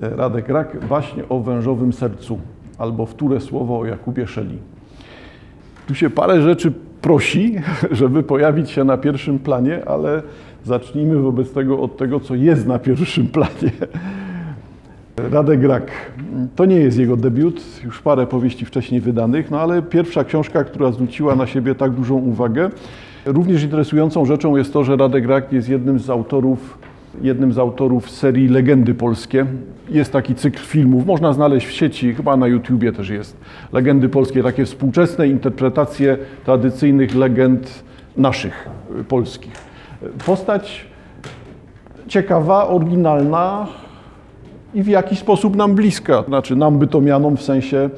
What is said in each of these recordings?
Radek Rak, baśnie o wężowym sercu, albo wtóre słowo o Jakubie Szeli. Tu się parę rzeczy prosi, żeby pojawić się na pierwszym planie, ale zacznijmy wobec tego od tego, co jest na pierwszym planie. Radek Rak. To nie jest jego debiut, już parę powieści wcześniej wydanych, no ale pierwsza książka, która zwróciła na siebie tak dużą uwagę. Również interesującą rzeczą jest to, że Radek Rak jest jednym z autorów, jednym z autorów serii Legendy Polskie. Jest taki cykl filmów, można znaleźć w sieci, chyba na YouTubie też jest. Legendy Polskie, takie współczesne interpretacje tradycyjnych legend naszych, y, polskich. Postać ciekawa, oryginalna, i w jakiś sposób nam bliska. Znaczy nam bytomianom w sensie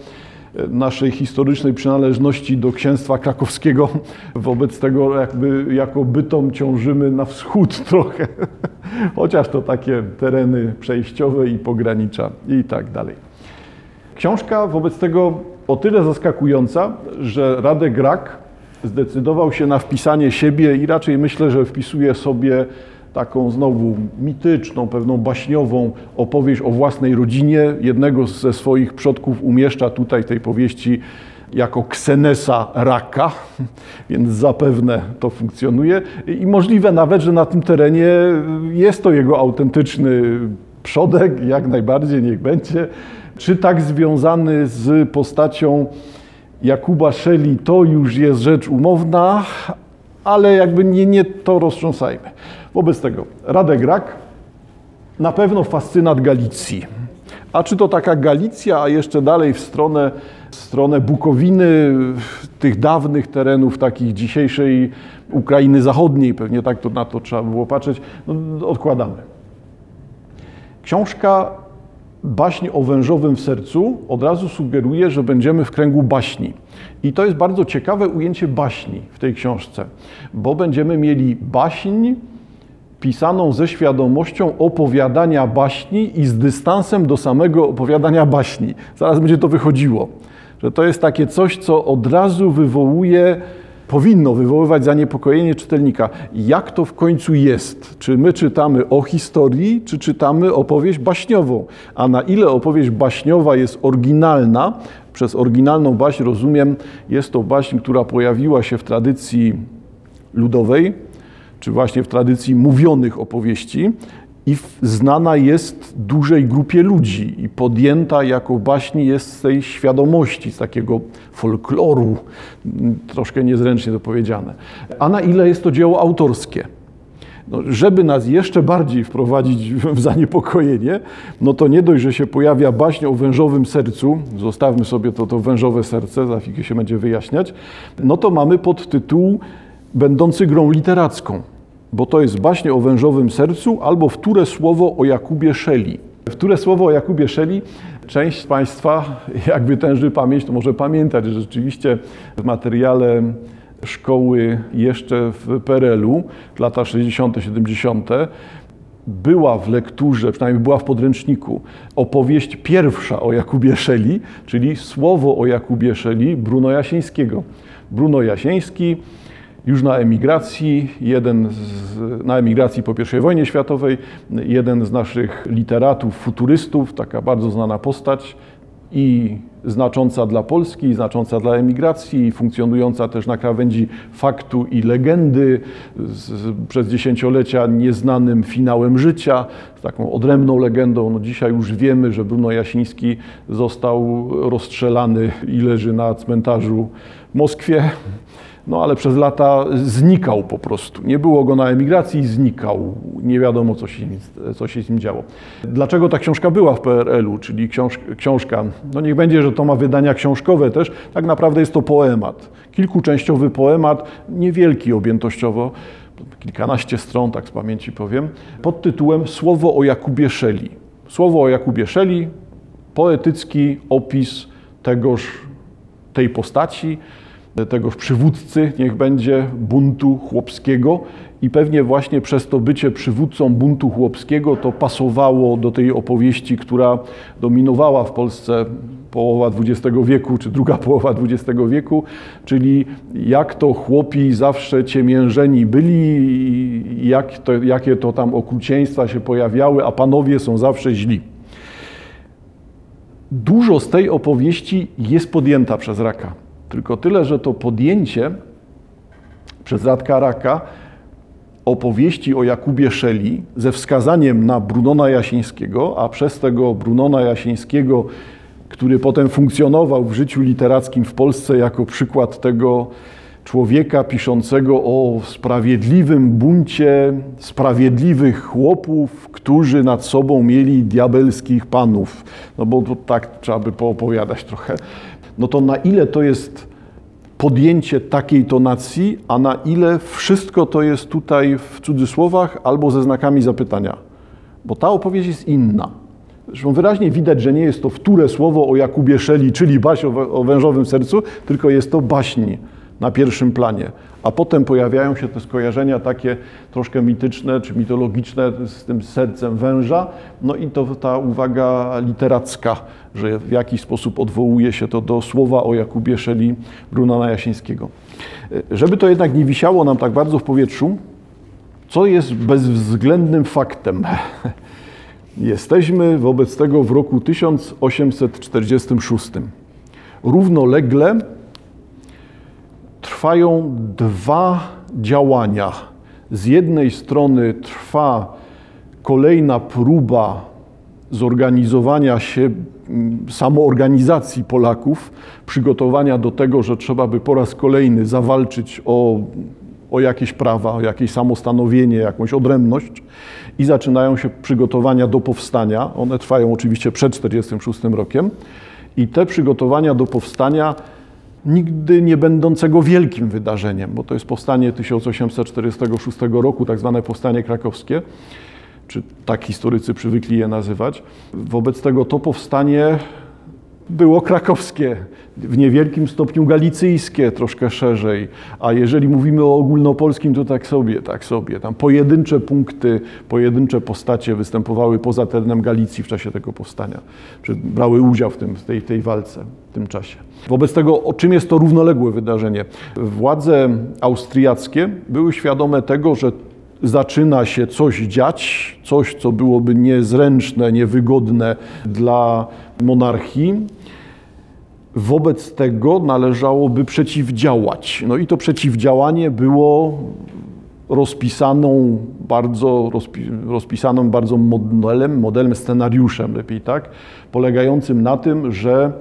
e, naszej historycznej przynależności do księstwa krakowskiego. Wobec tego jakby jako bytom ciążymy na wschód trochę, chociaż to takie tereny przejściowe i pogranicza i tak dalej. Książka wobec tego o tyle zaskakująca, że Radek Rak zdecydował się na wpisanie siebie i raczej myślę, że wpisuje sobie taką znowu mityczną, pewną baśniową opowieść o własnej rodzinie. Jednego ze swoich przodków umieszcza tutaj tej powieści jako ksenesa raka, więc zapewne to funkcjonuje. I możliwe nawet, że na tym terenie jest to jego autentyczny przodek, jak najbardziej niech będzie. Czy tak związany z postacią Jakuba Szeli, to już jest rzecz umowna, ale jakby nie, nie to roztrząsajmy. Wobec tego Radek Rak, na pewno fascynat Galicji. A czy to taka Galicja, a jeszcze dalej w stronę, w stronę Bukowiny, tych dawnych terenów, takich dzisiejszej Ukrainy Zachodniej, pewnie tak to na to trzeba było patrzeć, no, odkładamy. Książka Baśń o wężowym w sercu od razu sugeruje, że będziemy w kręgu baśni. I to jest bardzo ciekawe ujęcie baśni w tej książce, bo będziemy mieli baśń pisaną ze świadomością opowiadania baśni i z dystansem do samego opowiadania baśni. Zaraz będzie to wychodziło, że to jest takie coś, co od razu wywołuje powinno wywoływać zaniepokojenie czytelnika. Jak to w końcu jest? Czy my czytamy o historii, czy czytamy opowieść baśniową? A na ile opowieść baśniowa jest oryginalna, przez oryginalną baśń rozumiem, jest to baśń, która pojawiła się w tradycji ludowej, czy właśnie w tradycji mówionych opowieści, i znana jest dużej grupie ludzi i podjęta jako baśni jest z tej świadomości, z takiego folkloru, troszkę niezręcznie to powiedziane. A na ile jest to dzieło autorskie? No, żeby nas jeszcze bardziej wprowadzić w zaniepokojenie, no to nie dość, że się pojawia baśń o wężowym sercu, zostawmy sobie to, to wężowe serce, za chwilę się będzie wyjaśniać, no to mamy podtytuł będący grą literacką bo to jest baśnie o wężowym sercu albo wtóre słowo o Jakubie Szeli. Wtóre słowo o Jakubie Szeli część z Państwa, jak wytęży pamięć, to może pamiętać, że rzeczywiście w materiale szkoły jeszcze w PRL-u, lata 60., 70., była w lekturze, przynajmniej była w podręczniku, opowieść pierwsza o Jakubie Szeli, czyli słowo o Jakubie Szeli Bruno Jasińskiego. Bruno Jasiński już na emigracji, jeden z, na emigracji po I wojnie światowej, jeden z naszych literatów, futurystów, taka bardzo znana postać i znacząca dla Polski, znacząca dla emigracji, funkcjonująca też na krawędzi faktu i legendy, z, przez dziesięciolecia nieznanym finałem życia, z taką odrębną legendą. No dzisiaj już wiemy, że Bruno Jasiński został rozstrzelany i leży na cmentarzu w Moskwie no ale przez lata znikał po prostu. Nie było go na emigracji, znikał. Nie wiadomo, co się, co się z nim działo. Dlaczego ta książka była w PRL-u, czyli książ książka, no niech będzie, że to ma wydania książkowe też, tak naprawdę jest to poemat. Kilkuczęściowy poemat, niewielki objętościowo, kilkanaście stron, tak z pamięci powiem, pod tytułem Słowo o Jakubie Szeli. Słowo o Jakubie Szeli, poetycki opis tegoż, tej postaci, tegoż przywódcy, niech będzie buntu chłopskiego i pewnie właśnie przez to bycie przywódcą buntu chłopskiego to pasowało do tej opowieści, która dominowała w Polsce połowa XX wieku, czy druga połowa XX wieku, czyli jak to chłopi zawsze ciemiężeni byli, jak to, jakie to tam okrucieństwa się pojawiały, a panowie są zawsze źli. Dużo z tej opowieści jest podjęta przez Raka. Tylko tyle, że to podjęcie przez Radka Raka opowieści o Jakubie Szeli ze wskazaniem na Brunona Jasińskiego, a przez tego Brunona Jasińskiego, który potem funkcjonował w życiu literackim w Polsce jako przykład tego człowieka piszącego o sprawiedliwym buncie sprawiedliwych chłopów, którzy nad sobą mieli diabelskich panów. No bo to tak trzeba by poopowiadać trochę. No to na ile to jest podjęcie takiej tonacji, a na ile wszystko to jest tutaj w cudzysłowach albo ze znakami zapytania. Bo ta opowieść jest inna. Zresztą wyraźnie widać, że nie jest to wtóre słowo o Jakubie Szeli, czyli baś o wężowym sercu, tylko jest to baśń na pierwszym planie. A potem pojawiają się te skojarzenia takie troszkę mityczne czy mitologiczne z tym sercem węża. No i to ta uwaga literacka, że w jakiś sposób odwołuje się to do słowa o Jakubie Szeli Brunana Jasińskiego. Żeby to jednak nie wisiało nam tak bardzo w powietrzu, co jest bezwzględnym faktem. Jesteśmy wobec tego w roku 1846. Równolegle trwają dwa działania. Z jednej strony trwa kolejna próba zorganizowania się, samoorganizacji Polaków, przygotowania do tego, że trzeba by po raz kolejny zawalczyć o, o jakieś prawa, o jakieś samostanowienie, jakąś odrębność i zaczynają się przygotowania do powstania. One trwają oczywiście przed 1946 rokiem i te przygotowania do powstania nigdy nie będącego wielkim wydarzeniem, bo to jest powstanie 1846 roku, tak zwane powstanie krakowskie, czy tak historycy przywykli je nazywać. Wobec tego to powstanie było krakowskie, w niewielkim stopniu galicyjskie, troszkę szerzej. A jeżeli mówimy o ogólnopolskim, to tak sobie, tak sobie. Tam pojedyncze punkty, pojedyncze postacie występowały poza terenem Galicji w czasie tego powstania, czy brały udział w, tym, w tej, tej walce w tym czasie. Wobec tego, o czym jest to równoległe wydarzenie? Władze austriackie były świadome tego, że zaczyna się coś dziać, coś, co byłoby niezręczne, niewygodne dla monarchii. Wobec tego należałoby przeciwdziałać. No i to przeciwdziałanie było rozpisaną bardzo, rozpi, rozpisaną bardzo modelem, modelem, scenariuszem, lepiej tak, polegającym na tym, że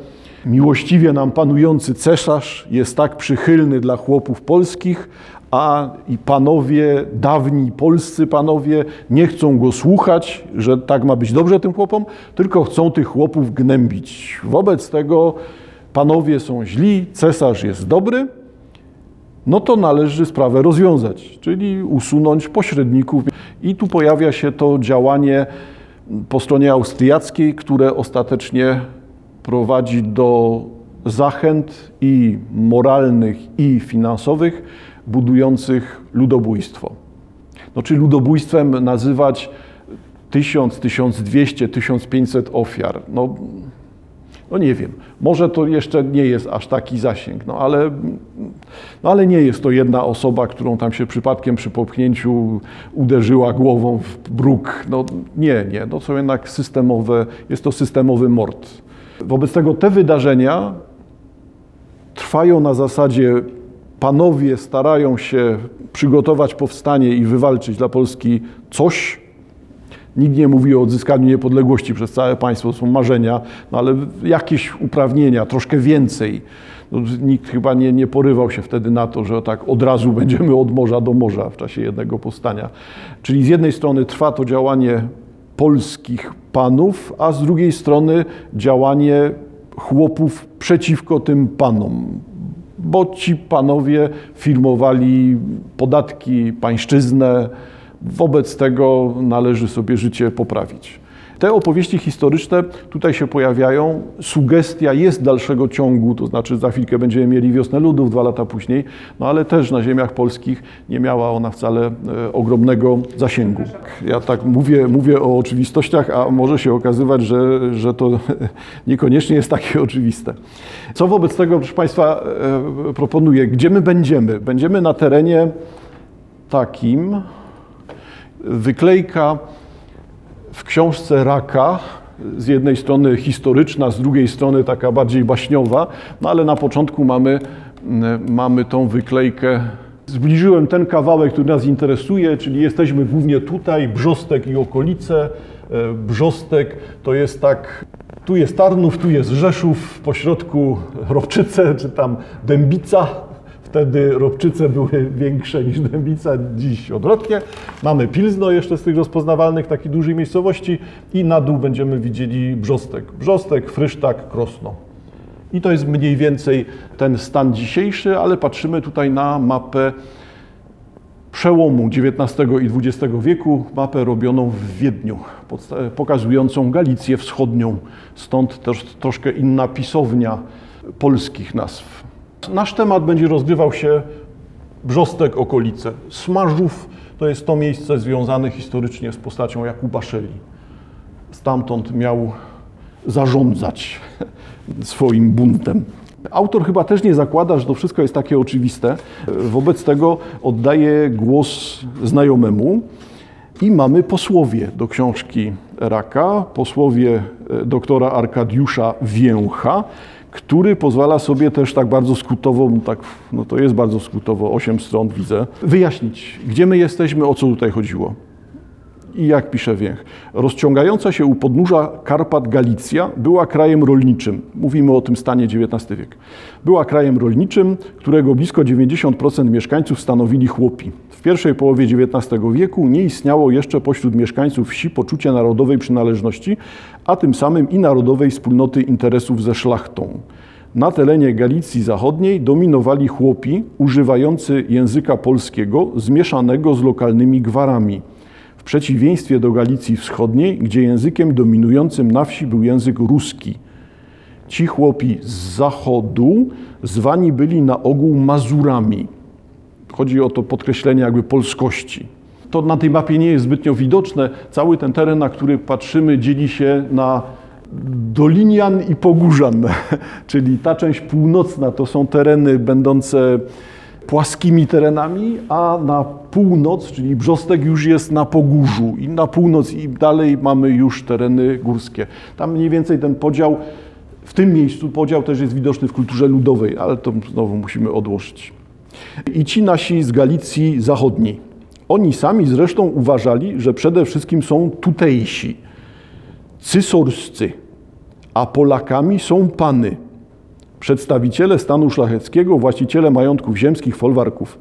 miłościwie nam panujący cesarz jest tak przychylny dla chłopów polskich, a i panowie, dawni polscy panowie nie chcą go słuchać, że tak ma być dobrze tym chłopom, tylko chcą tych chłopów gnębić. Wobec tego panowie są źli, cesarz jest dobry, no to należy sprawę rozwiązać, czyli usunąć pośredników. I tu pojawia się to działanie po stronie austriackiej, które ostatecznie prowadzi do zachęt i moralnych, i finansowych, budujących ludobójstwo. No, czy ludobójstwem nazywać 1000, 1200, 1500 ofiar? No, no nie wiem, może to jeszcze nie jest aż taki zasięg, no ale, no ale nie jest to jedna osoba, którą tam się przypadkiem przy popchnięciu uderzyła głową w bruk. No nie, nie, to są jednak systemowe, jest to systemowy mord. Wobec tego te wydarzenia trwają na zasadzie panowie starają się przygotować powstanie i wywalczyć dla Polski coś. Nikt nie mówi o odzyskaniu niepodległości przez całe państwo, to są marzenia, no ale jakieś uprawnienia, troszkę więcej. No, nikt chyba nie, nie porywał się wtedy na to, że tak od razu będziemy od morza do morza w czasie jednego powstania. Czyli z jednej strony trwa to działanie polskich panów, a z drugiej strony działanie chłopów przeciwko tym panom bo ci panowie firmowali podatki, pańszczyznę, wobec tego należy sobie życie poprawić. Te opowieści historyczne tutaj się pojawiają. Sugestia jest dalszego ciągu, to znaczy za chwilkę będziemy mieli wiosnę ludów dwa lata później, no ale też na ziemiach polskich nie miała ona wcale e, ogromnego zasięgu. Ja tak mówię, mówię o oczywistościach, a może się okazywać, że, że to niekoniecznie jest takie oczywiste. Co wobec tego, proszę Państwa, e, proponuję? Gdzie my będziemy? Będziemy na terenie takim, wyklejka w książce Raka z jednej strony historyczna, z drugiej strony taka bardziej baśniowa, no ale na początku mamy, mm, mamy tą wyklejkę. Zbliżyłem ten kawałek, który nas interesuje, czyli jesteśmy głównie tutaj, Brzostek i okolice. E, Brzostek to jest tak, tu jest Tarnów, tu jest Rzeszów, w pośrodku Robczyce czy tam Dębica. Wtedy Robczyce były większe niż Dębica, dziś odwrotnie. Mamy Pilzno jeszcze z tych rozpoznawalnych, takiej dużej miejscowości i na dół będziemy widzieli Brzostek. Brzostek, Frysztak, Krosno. I to jest mniej więcej ten stan dzisiejszy, ale patrzymy tutaj na mapę przełomu XIX i XX wieku, mapę robioną w Wiedniu, pokazującą Galicję Wschodnią. Stąd też troszkę inna pisownia polskich nazw. Nasz temat będzie rozgrywał się Brzostek, okolice. Smarzów to jest to miejsce związane historycznie z postacią Jakuba Szeli. Stamtąd miał zarządzać swoim buntem. Autor chyba też nie zakłada, że to wszystko jest takie oczywiste. Wobec tego oddaje głos znajomemu i mamy posłowie do książki Raka, posłowie e, doktora Arkadiusza Więcha, który pozwala sobie też tak bardzo skrótowo, tak, no to jest bardzo skrótowo, 8 stron widzę, wyjaśnić, gdzie my jesteśmy, o co tutaj chodziło. I jak pisze Wiech, rozciągająca się u podnóża Karpat Galicja była krajem rolniczym. Mówimy o tym stanie XIX wiek. Była krajem rolniczym, którego blisko 90% mieszkańców stanowili chłopi. W pierwszej połowie XIX wieku nie istniało jeszcze pośród mieszkańców wsi poczucie narodowej przynależności, a tym samym i narodowej wspólnoty interesów ze szlachtą. Na terenie Galicji Zachodniej dominowali chłopi używający języka polskiego zmieszanego z lokalnymi gwarami przeciwieństwie do Galicji Wschodniej, gdzie językiem dominującym na wsi był język ruski. Ci chłopi z zachodu zwani byli na ogół Mazurami. Chodzi o to podkreślenie jakby polskości. To na tej mapie nie jest zbytnio widoczne. Cały ten teren, na który patrzymy, dzieli się na Dolinian i Pogórzan, czyli ta część północna to są tereny będące płaskimi terenami, a na północ, czyli Brzostek już jest na Pogórzu i na północ i dalej mamy już tereny górskie. Tam mniej więcej ten podział, w tym miejscu podział też jest widoczny w kulturze ludowej, ale to znowu musimy odłożyć. I ci nasi z Galicji Zachodniej. Oni sami zresztą uważali, że przede wszystkim są tutejsi, cysorscy, a Polakami są pany przedstawiciele stanu szlacheckiego, właściciele majątków ziemskich, folwarków,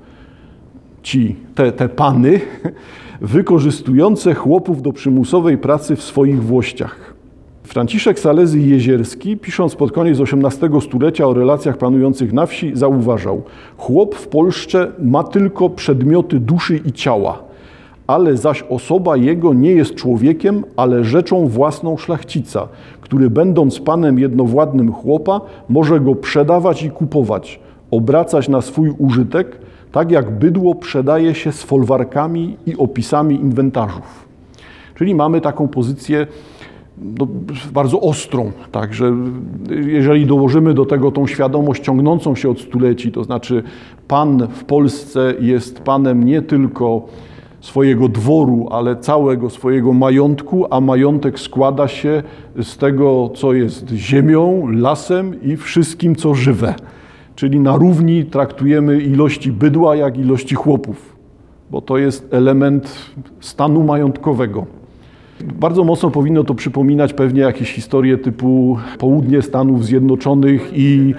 ci, te, te pany, wykorzystujące chłopów do przymusowej pracy w swoich włościach. Franciszek Salezy Jezierski, pisząc pod koniec XVIII stulecia o relacjach panujących na wsi, zauważał: Chłop w Polsce ma tylko przedmioty duszy i ciała, ale zaś osoba jego nie jest człowiekiem, ale rzeczą własną szlachcica, który będąc panem jednowładnym chłopa, może go przedawać i kupować, obracać na swój użytek, tak jak bydło przedaje się z folwarkami i opisami inwentarzów. Czyli mamy taką pozycję no, bardzo ostrą, także jeżeli dołożymy do tego tą świadomość ciągnącą się od stuleci, to znaczy pan w Polsce jest panem nie tylko swojego dworu, ale całego swojego majątku, a majątek składa się z tego, co jest ziemią, lasem i wszystkim, co żywe. Czyli na równi traktujemy ilości bydła, jak ilości chłopów, bo to jest element stanu majątkowego. Bardzo mocno powinno to przypominać pewnie jakieś historie typu południe Stanów Zjednoczonych i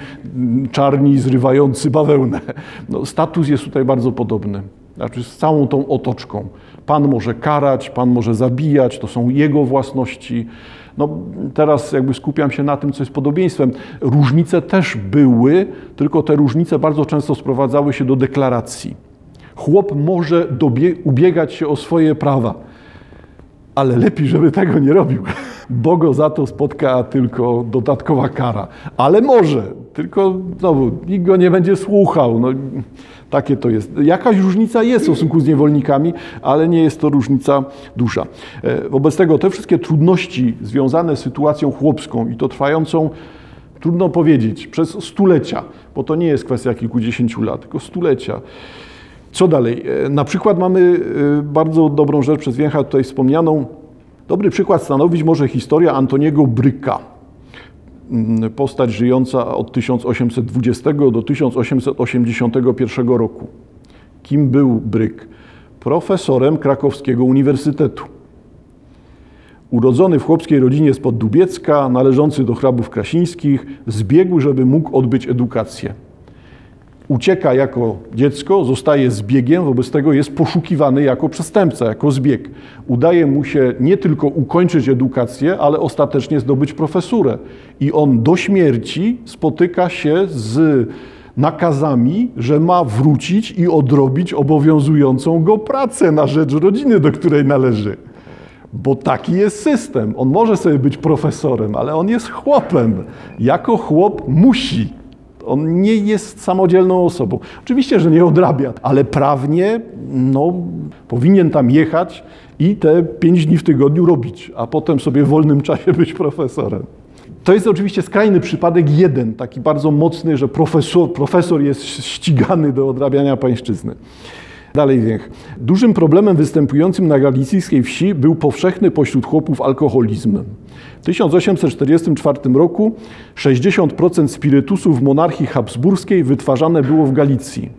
czarni zrywający bawełnę. No, status jest tutaj bardzo podobny znaczy z całą tą otoczką. Pan może karać, Pan może zabijać, to są Jego własności. No, teraz jakby skupiam się na tym, co jest podobieństwem. Różnice też były, tylko te różnice bardzo często sprowadzały się do deklaracji. Chłop może ubiegać się o swoje prawa, ale lepiej, żeby tego nie robił, bo go za to spotka tylko dodatkowa kara. Ale może, tylko znowu, nikt go nie będzie słuchał. No, takie to jest. Jakaś różnica jest w stosunku z niewolnikami, ale nie jest to różnica duża. E, wobec tego te wszystkie trudności związane z sytuacją chłopską i to trwającą, trudno powiedzieć, przez stulecia, bo to nie jest kwestia kilkudziesięciu lat, tylko stulecia. Co dalej? E, na przykład mamy e, bardzo dobrą rzecz przez Wiecha tutaj wspomnianą, Dobry przykład stanowić może historia Antoniego Bryka. Mm, Postać żyjąca od 1820 do 1881 roku. Kim był Bryk? Profesorem krakowskiego uniwersytetu. Urodzony w chłopskiej rodzinie spod Dubiecka, należący do hrabów krasińskich, zbiegł, żeby mógł odbyć edukację. Ucieka jako dziecko, zostaje zbiegiem, wobec tego jest poszukiwany jako przestępca, jako zbieg. Udaje mu się nie tylko ukończyć edukację, ale ostatecznie zdobyć profesurę. I on do śmierci spotyka się z nakazami, że ma wrócić i odrobić obowiązującą go pracę na rzecz rodziny, do której należy. Bo taki jest system. On może sobie być profesorem, ale on jest chłopem. Jako chłop musi. On nie jest samodzielną osobą. Oczywiście, że nie odrabia, ale prawnie no, powinien tam jechać i te pięć dni w tygodniu robić, a potem sobie w wolnym czasie być profesorem. To jest oczywiście skrajny przypadek jeden, taki bardzo mocny, że profesor, profesor jest ścigany do odrabiania pańszczyzny. Dalej wiech. Dużym problemem występującym na galicyjskiej wsi był powszechny pośród chłopów alkoholizm. W 1844 roku 60% spirytusów monarchii habsburskiej wytwarzane było w Galicji.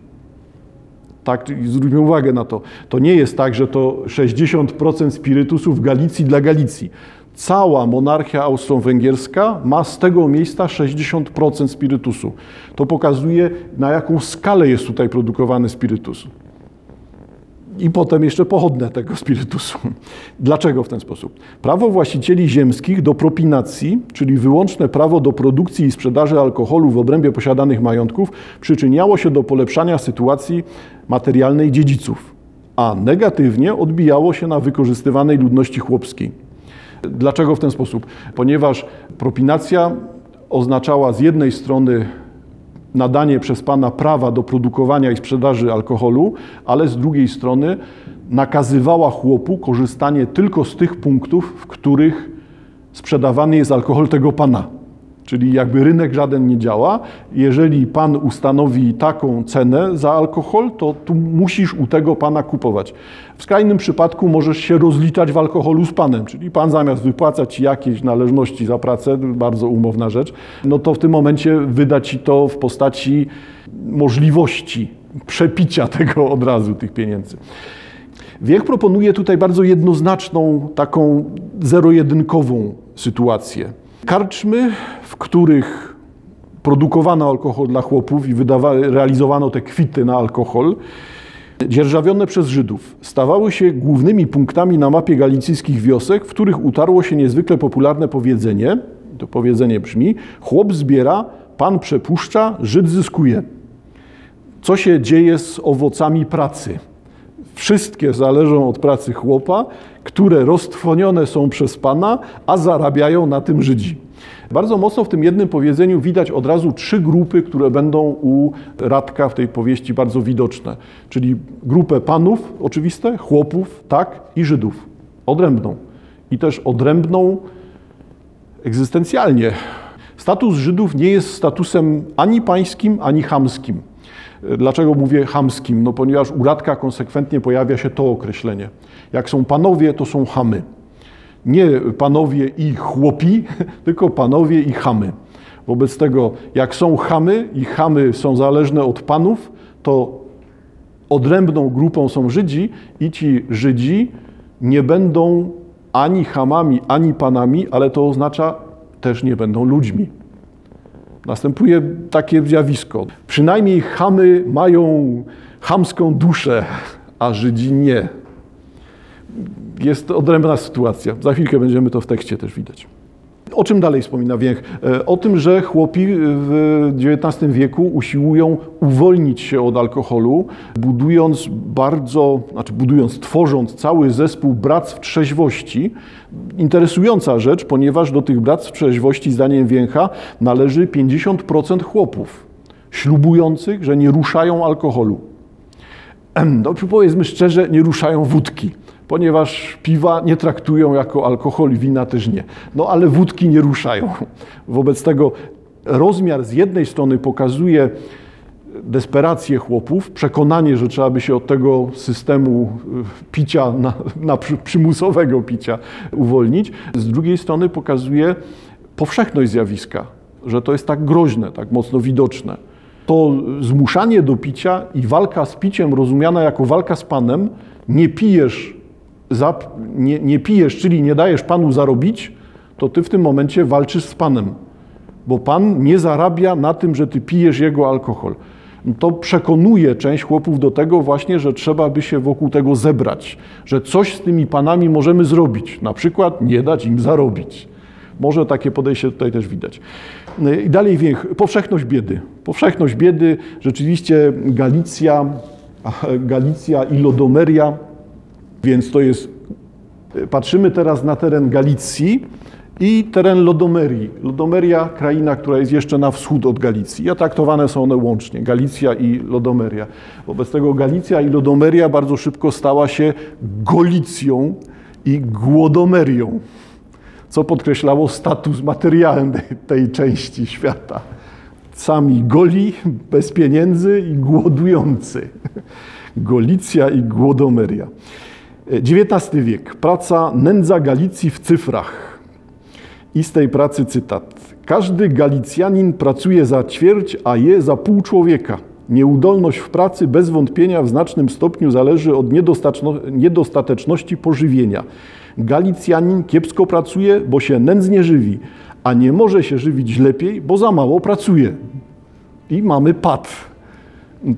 Tak, zwróćmy uwagę na to. To nie jest tak, że to 60% spirytusów Galicji dla Galicji. Cała monarchia austro-węgierska ma z tego miejsca 60% spirytusu. To pokazuje, na jaką skalę jest tutaj produkowany spirytus i potem jeszcze pochodne tego spirytusu. Dlaczego w ten sposób? Prawo właścicieli ziemskich do propinacji, czyli wyłączne prawo do produkcji i sprzedaży alkoholu w obrębie posiadanych majątków, przyczyniało się do polepszania sytuacji materialnej dziedziców, a negatywnie odbijało się na wykorzystywanej ludności chłopskiej. Dlaczego w ten sposób? Ponieważ propinacja oznaczała z jednej strony nadanie przez Pana prawa do produkowania i sprzedaży alkoholu, ale z drugiej strony nakazywała chłopu korzystanie tylko z tych punktów, w których sprzedawany jest alkohol tego Pana. Czyli jakby rynek żaden nie działa. Jeżeli pan ustanowi taką cenę za alkohol, to tu musisz u tego pana kupować. W skrajnym przypadku możesz się rozliczać w alkoholu z panem, czyli pan zamiast wypłacać jakieś należności za pracę, bardzo umowna rzecz, no to w tym momencie wyda ci to w postaci możliwości przepicia tego od razu, tych pieniędzy. Wiek proponuje tutaj bardzo jednoznaczną, taką zero-jedynkową sytuację. Karczmy, których produkowano alkohol dla chłopów i realizowano te kwity na alkohol, dzierżawione przez Żydów, stawały się głównymi punktami na mapie galicyjskich wiosek, w których utarło się niezwykle popularne powiedzenie. To powiedzenie brzmi: chłop zbiera, pan przepuszcza, Żyd zyskuje. Co się dzieje z owocami pracy? Wszystkie zależą od pracy chłopa, które roztrwonione są przez Pana, a zarabiają na tym Żydzi. Bardzo mocno w tym jednym powiedzeniu widać od razu trzy grupy, które będą u Radka w tej powieści bardzo widoczne. Czyli grupę panów, oczywiste, chłopów, tak, i Żydów. Odrębną. I też odrębną egzystencjalnie. Status Żydów nie jest statusem ani pańskim, ani chamskim. Dlaczego mówię chamskim? No ponieważ u Radka konsekwentnie pojawia się to określenie. Jak są panowie, to są chamy. Nie panowie i chłopi, tylko panowie i chamy. Wobec tego, jak są chamy i chamy są zależne od panów, to odrębną grupą są Żydzi i ci Żydzi nie będą ani chamami, ani panami, ale to oznacza też nie będą ludźmi. Następuje takie zjawisko. Przynajmniej chamy mają chamską duszę, a Żydzi nie. Jest odrębna sytuacja. Za chwilkę będziemy to w tekście też widać. O czym dalej wspomina Wiech? E, o tym, że chłopi w XIX wieku usiłują uwolnić się od alkoholu, budując bardzo, znaczy budując, tworząc cały zespół bractw trzeźwości. Interesująca rzecz, ponieważ do tych bractw trzeźwości, zdaniem Więcha, należy 50% chłopów, ślubujących, że nie ruszają alkoholu. No, powiedzmy szczerze, nie ruszają wódki ponieważ piwa nie traktują jako alkohol, wina też nie. No ale wódki nie ruszają. Wobec tego rozmiar z jednej strony pokazuje desperację chłopów, przekonanie, że trzeba by się od tego systemu y, picia, na, na przy- przymusowego picia uwolnić. Z drugiej strony pokazuje powszechność zjawiska, że to jest tak groźne, tak mocno widoczne. To zmuszanie do picia i walka z piciem rozumiana jako walka z Panem, nie pijesz, nie, nie pijesz, czyli nie dajesz Panu zarobić, to ty w tym momencie walczysz z Panem bo Pan nie zarabia na tym, że ty pijesz jego alkohol. To przekonuje część chłopów do tego właśnie, że trzeba by się wokół tego zebrać, że coś z tymi panami możemy zrobić, na przykład nie dać im zarobić. Może takie podejście tutaj też widać. I dalej wiech, powszechność biedy. Powszechność biedy, rzeczywiście Galicja, Galicja i Lodomeria, więc to jest, patrzymy teraz na teren Galicji, i teren Lodomerii. Lodomeria, kraina, która jest jeszcze na wschód od Galicji. A traktowane są one łącznie, Galicja i Lodomeria. Wobec tego Galicja i Lodomeria bardzo szybko stała się Golicją i Głodomerią, co podkreślało status materialny tej części świata. Sami goli, bez pieniędzy i głodujący. Golicja i Głodomeria. XIX wiek. Praca Nędza Galicji w cyfrach. I z tej pracy cytat. Każdy Galicjanin pracuje za ćwierć, a je za pół człowieka. Nieudolność w pracy bez wątpienia w znacznym stopniu zależy od niedostateczności pożywienia. Galicjanin kiepsko pracuje, bo się nędznie żywi, a nie może się żywić lepiej, bo za mało pracuje. I mamy pad.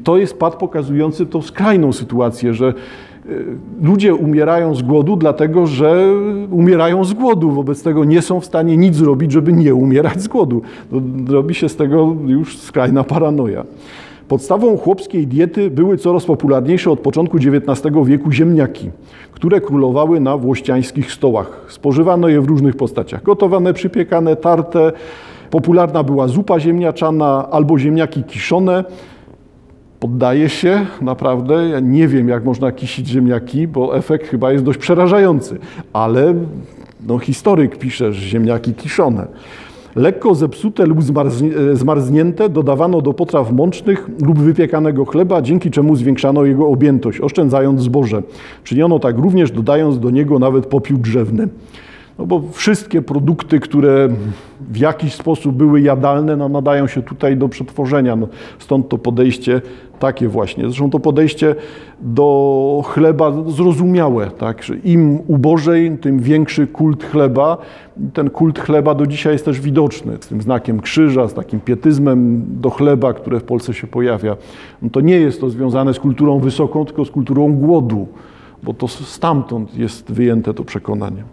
To jest pad pokazujący tą skrajną sytuację, że ludzie umierają z głodu, dlatego że umierają z głodu. Wobec tego nie są w stanie nic zrobić, żeby nie umierać z głodu. Robi się z tego już skrajna paranoja. Podstawą chłopskiej diety były coraz popularniejsze od początku XIX wieku ziemniaki, które królowały na włościańskich stołach. Spożywano je w różnych postaciach. Gotowane, przypiekane, tarte. Popularna była zupa ziemniaczana albo ziemniaki kiszone poddaję się, naprawdę. Ja nie wiem, jak można kisić ziemniaki, bo efekt chyba jest dość przerażający, ale no, historyk pisze, że ziemniaki kiszone. Lekko zepsute lub zmarznięte dodawano do potraw mącznych lub wypiekanego chleba, dzięki czemu zwiększano jego objętość, oszczędzając zboże. Czyniono tak również, dodając do niego nawet popiół drzewny. No bo wszystkie produkty, które w jakiś sposób były jadalne, no nadają się tutaj do przetworzenia. No stąd to podejście takie właśnie. Zresztą to podejście do chleba zrozumiałe, tak? że im ubożej, tym większy kult chleba. Ten kult chleba do dzisiaj jest też widoczny, z tym znakiem krzyża, z takim pietyzmem do chleba, które w Polsce się pojawia. No to nie jest to związane z kulturą wysoką, tylko z kulturą głodu, bo to stamtąd jest wyjęte to przekonanie.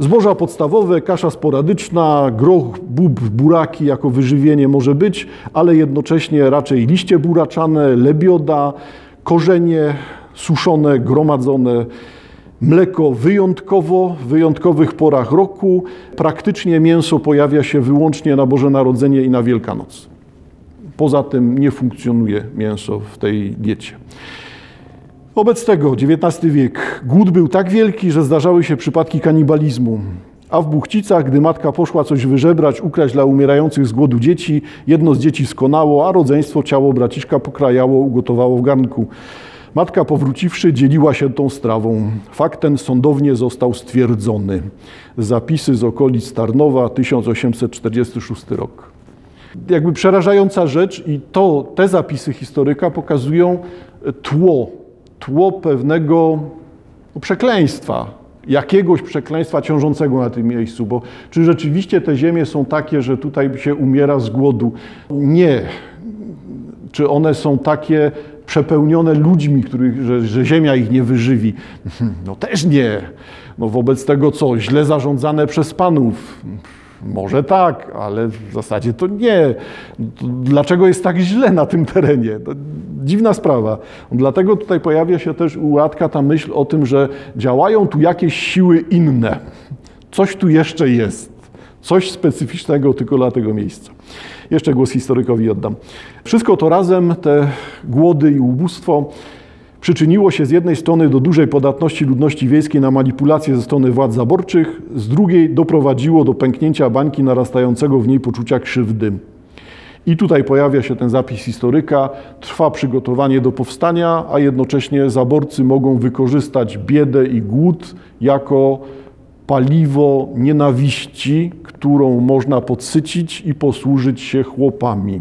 Zboża podstawowe, kasza sporadyczna, groch, bób, buraki jako wyżywienie może być, ale jednocześnie raczej liście buraczane, lebioda, korzenie suszone, gromadzone, mleko wyjątkowo, w wyjątkowych porach roku. Praktycznie mięso pojawia się wyłącznie na Boże Narodzenie i na Wielkanoc. Poza tym nie funkcjonuje mięso w tej diecie. Wobec tego XIX wiek głód był tak wielki, że zdarzały się przypadki kanibalizmu. A w Buchcicach, gdy matka poszła coś wyżebrać, ukraść dla umierających z głodu dzieci, jedno z dzieci skonało, a rodzeństwo ciało braciszka pokrajało, ugotowało w garnku. Matka powróciwszy, dzieliła się tą strawą. Fakt ten sądownie został stwierdzony. Zapisy z okolic Tarnowa, 1846 rok. Jakby przerażająca rzecz i to, te zapisy historyka pokazują tło tło pewnego przekleństwa, jakiegoś przekleństwa ciążącego na tym miejscu, bo czy rzeczywiście te ziemie są takie, że tutaj się umiera z głodu? Nie. Czy one są takie przepełnione ludźmi, których, że, że ziemia ich nie wyżywi? No też nie. No wobec tego co? Źle zarządzane przez panów. Może tak, ale w zasadzie to nie. Dlaczego jest tak źle na tym terenie? To dziwna sprawa. Dlatego tutaj pojawia się też u ta myśl o tym, że działają tu jakieś siły inne. Coś tu jeszcze jest. Coś specyficznego tylko dla tego miejsca. Jeszcze głos historykowi oddam. Wszystko to razem, te głody i ubóstwo, przyczyniło się z jednej strony do dużej podatności ludności wiejskiej na manipulacje ze strony władz zaborczych, z drugiej doprowadziło do pęknięcia bańki narastającego w niej poczucia krzywdy. I tutaj pojawia się ten zapis historyka. Trwa przygotowanie do powstania, a jednocześnie zaborcy mogą wykorzystać biedę i głód jako paliwo nienawiści, którą można podsycić i posłużyć się chłopami.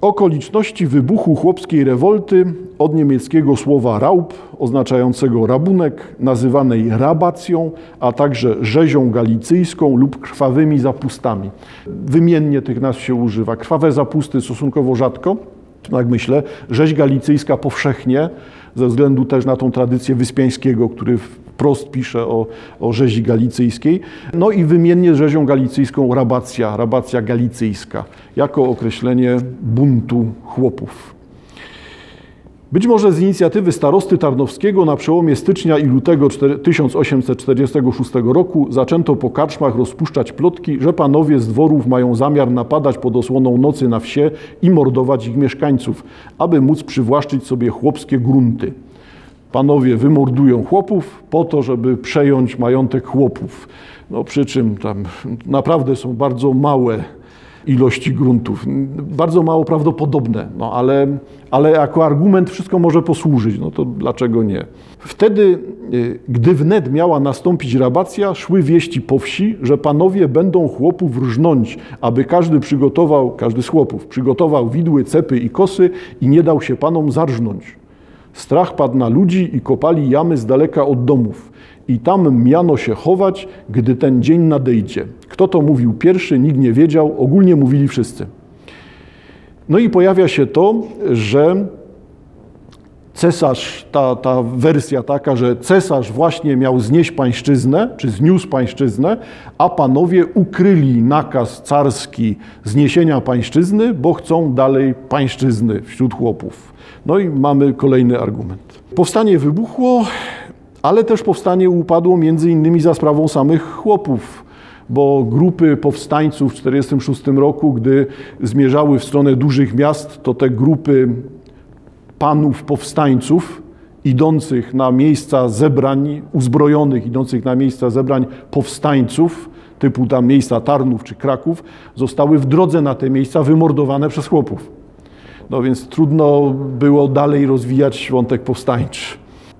Okoliczności wybuchu chłopskiej rewolty od niemieckiego słowa raub, oznaczającego rabunek, nazywanej rabacją, a także rzezią galicyjską lub krwawymi zapustami. Wymiennie tych nazw się używa. Krwawe zapusty stosunkowo rzadko, tak myślę. Rzeź galicyjska powszechnie, ze względu też na tą tradycję Wyspiańskiego, który wprost pisze o, o rzezi galicyjskiej. No i wymiennie z rzezią galicyjską rabacja, rabacja galicyjska, jako określenie buntu chłopów. Być może z inicjatywy starosty Tarnowskiego na przełomie stycznia i lutego 1846 roku zaczęto po karczmach rozpuszczać plotki, że panowie z dworów mają zamiar napadać pod osłoną nocy na wsie i mordować ich mieszkańców, aby móc przywłaszczyć sobie chłopskie grunty. Panowie wymordują chłopów po to, żeby przejąć majątek chłopów. No, przy czym tam naprawdę są bardzo małe ilości gruntów. Bardzo mało prawdopodobne, no ale, ale jako argument wszystko może posłużyć, no to dlaczego nie? Wtedy, y, gdy wnet miała nastąpić rabacja, szły wieści po wsi, że panowie będą chłopów rżnąć, aby każdy przygotował, każdy z chłopów, przygotował widły, cepy i kosy i nie dał się panom zarżnąć. Strach padł na ludzi i kopali jamy z daleka od domów. I tam miano się chować, gdy ten dzień nadejdzie. Kto to mówił pierwszy, nikt nie wiedział, ogólnie mówili wszyscy. No i pojawia się to, że cesarz, ta, ta wersja taka, że cesarz właśnie miał znieść pańszczyznę, czy zniósł pańszczyznę, a panowie ukryli nakaz carski zniesienia pańszczyzny, bo chcą dalej pańszczyzny wśród chłopów. No i mamy kolejny argument. Powstanie wybuchło, ale też powstanie upadło między innymi za sprawą samych chłopów, bo grupy powstańców w 1946 roku, gdy zmierzały w stronę dużych miast, to te grupy panów powstańców idących na miejsca zebrań, uzbrojonych, idących na miejsca zebrań powstańców, typu tam miejsca Tarnów czy Kraków, zostały w drodze na te miejsca wymordowane przez chłopów. No więc trudno było dalej rozwijać wątek powstańczy.